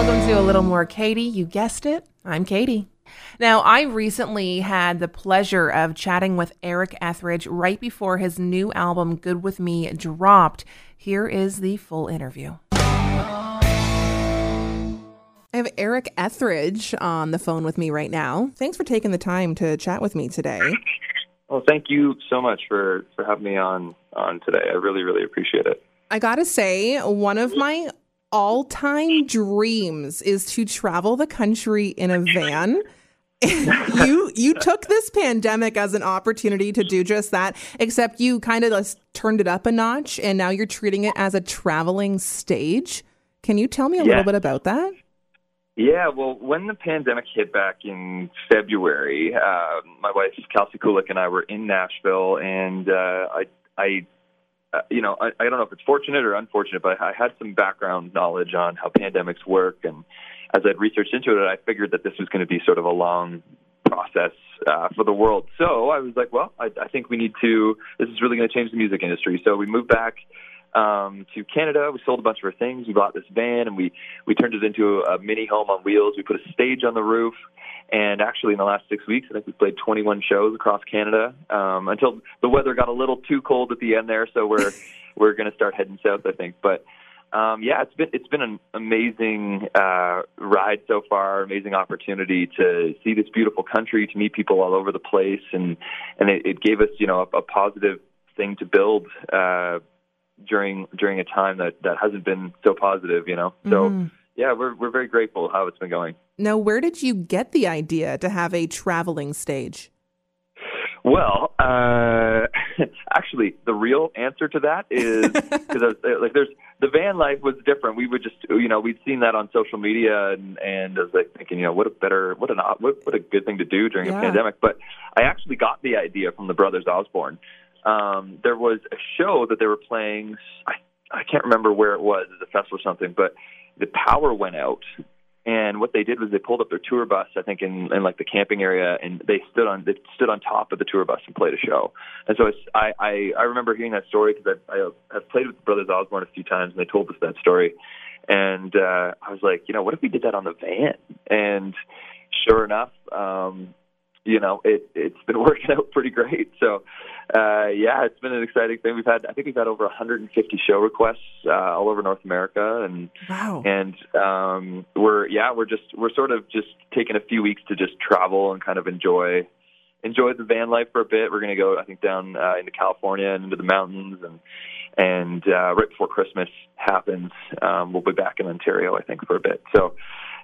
Welcome to a little more Katie. You guessed it. I'm Katie. Now, I recently had the pleasure of chatting with Eric Ethridge right before his new album, Good With Me, dropped. Here is the full interview. I have Eric Ethridge on the phone with me right now. Thanks for taking the time to chat with me today. Well, thank you so much for, for having me on on today. I really, really appreciate it. I gotta say, one of my all time dreams is to travel the country in a van. you you took this pandemic as an opportunity to do just that, except you kind of just turned it up a notch, and now you're treating it as a traveling stage. Can you tell me a Yeah. little bit about that? Yeah, well, when the pandemic hit back in February, uh, my wife Kelsey Kulik and I were in Nashville, and uh, I, I, uh, you know, I, I don't know if it's fortunate or unfortunate, but I had some background knowledge on how pandemics work, and as I'd researched into it, I figured that this was going to be sort of a long process uh, for the world. So I was like, well, I, I think we need to. This is really going to change the music industry. So we moved back um, to Canada. We sold a bunch of our things. We bought this van and we we turned it into a mini home on wheels. We put a stage on the roof. And actually, in the last six weeks, I think we played 21 shows across Canada um, until the weather got a little too cold at the end there. So we're we're going to start heading south, I think. But um, yeah, it's been it's been an amazing uh, ride so far. Amazing opportunity to see this beautiful country, to meet people all over the place, and and it, it gave us you know a, a positive thing to build uh, during during a time that that hasn't been so positive. You know, so Mhm. yeah, we're we're very grateful how it's been going. Now, where did you get the idea to have a traveling stage? Well, uh, actually, the real answer to that is because like there's the van life was different. We would just you know we'd seen that on social media and and I was like thinking you know what a better what an what what a good thing to do during Yeah. a pandemic. But I actually got the idea from the brothers Osborne. Um, there was a show that they were playing. I I can't remember where it was, at a festival or something, but the power went out and what they did was they pulled up their tour bus, I think, in, in like the camping area, and they stood on they stood on top of the tour bus and played a show. And so it's, I, I I remember hearing that story because I, I have played with the Brothers Osborne a few times, and they told us that story. And uh, I was like, you know, what if we did that on the van? And sure enough, um, you know, it it's been working out pretty great. So uh, yeah, it's been an exciting thing. We've had I think we've had over 150 show requests uh, all over North America, and Wow. and um we're yeah we're just we're sort of just taking a few weeks to just travel and kind of enjoy enjoy the van life for a bit we're going to go i think down uh, into california and into the mountains and and uh right before christmas happens um we'll be back in ontario i think for a bit so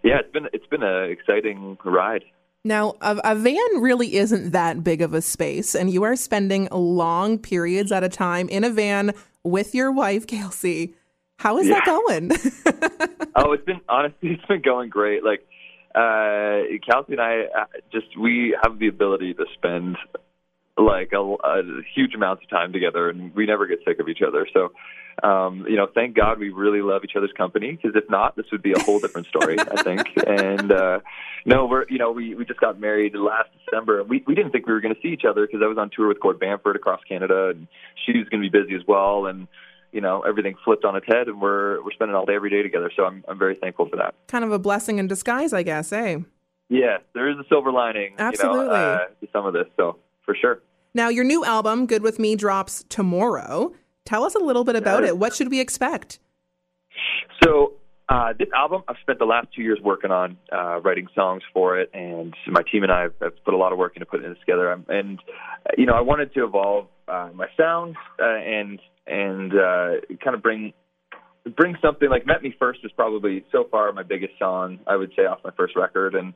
yeah it's been it's been an exciting ride Now, a, a van really isn't that big of a space, and you are spending long periods at a time in a van with your wife, Kelsey. How is that going? oh, it's been honestly, it's been going great. Like uh Kelsey and I uh, just we have the ability to spend like a, a huge amounts of time together, and we never get sick of each other. So, um, you know, thank God we really love each other's company. Because if not, this would be a whole different story, I think. And uh, no, we're you know we we just got married last December. We we didn't think we were going to see each other because I was on tour with Gord Bamford across Canada, and she was going to be busy as well, and you know everything flipped on its head, and we're we're spending all day every day together. So I'm I'm very thankful for that. kind of a blessing in disguise, I guess, eh? Yeah, there is a silver lining, Absolutely. you know, uh, to some of this. So for sure. Now, your new album, Good With Me, drops tomorrow. Tell us a little bit about it. What should we expect? So uh, this album, I've spent the last two years working on uh, writing songs for it, and my team and I have, have put a lot of work into putting it together. Um, And you know, I wanted to evolve uh, my sound uh, and and uh, kind of bring bring something like "Met Me First is probably so far my biggest song I would say off my first record, and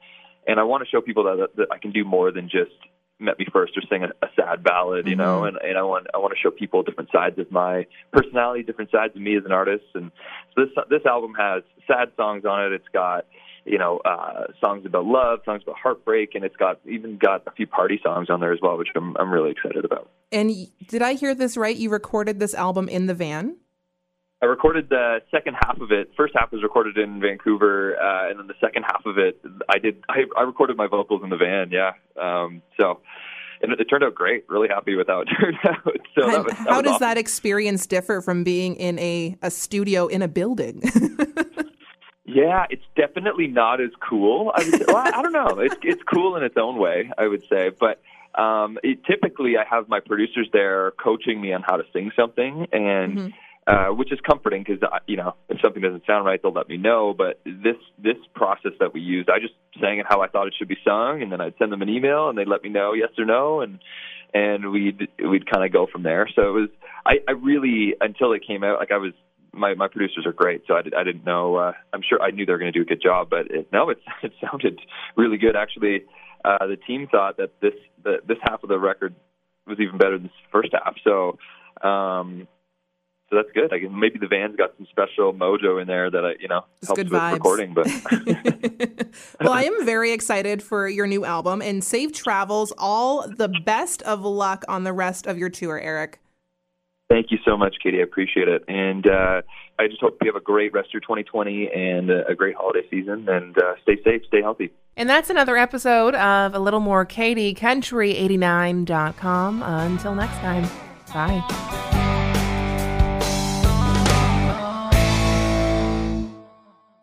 and I want to show people that that I can do more than just met me first or sing a, a sad ballad, you know, Mhm. and, and I want I want to show people different sides of my personality, different sides of me as an artist, and so this this album has sad songs on it. It's got you know uh, songs about love, songs about heartbreak, and it's got even got a few party songs on there as well, which I'm I'm really excited about. And did I hear this right? You recorded this album in the van? I recorded the second half of it. First half was recorded in Vancouver, uh, and then the second half of it, I did. I, I recorded my vocals in the van. Yeah. Um, so, and it, it turned out great. Really happy with how it turned out. So that was, that how does awesome. that experience differ from being in a, a studio in a building? Yeah, it's definitely not as cool. I, would well, I don't know. It's it's cool in its own way, I would say. But um, it, typically, I have my producers there coaching me on how to sing something, and mm-hmm. Uh, which is comforting because you know if something doesn't sound right, they'll let me know. But this this process that we used, I just sang it how I thought it should be sung, and then I'd send them an email, and they'd let me know yes or no, and and we'd we'd kind of go from there. So it was I, I really until it came out, like I was my my producers are great, so I, did, I didn't know. Uh, I'm sure I knew they were going to do a good job, but it, no, it it sounded really good. Actually, uh, the team thought that this the, this half of the record was even better than the first half. So, um, so that's good. I guess maybe the van's got some special mojo in there that I, you know, it's helps with vibes. recording. But well, I am very excited for your new album and safe travels. All the best of luck on the rest of your tour, Eric. Thank you so much, Katie. I appreciate it. And uh, I just hope you have a great rest of your 2020 and a great holiday season. And uh, stay safe, stay healthy. And that's another episode of A Little More Katie, Country89.com. Uh, until next time, bye.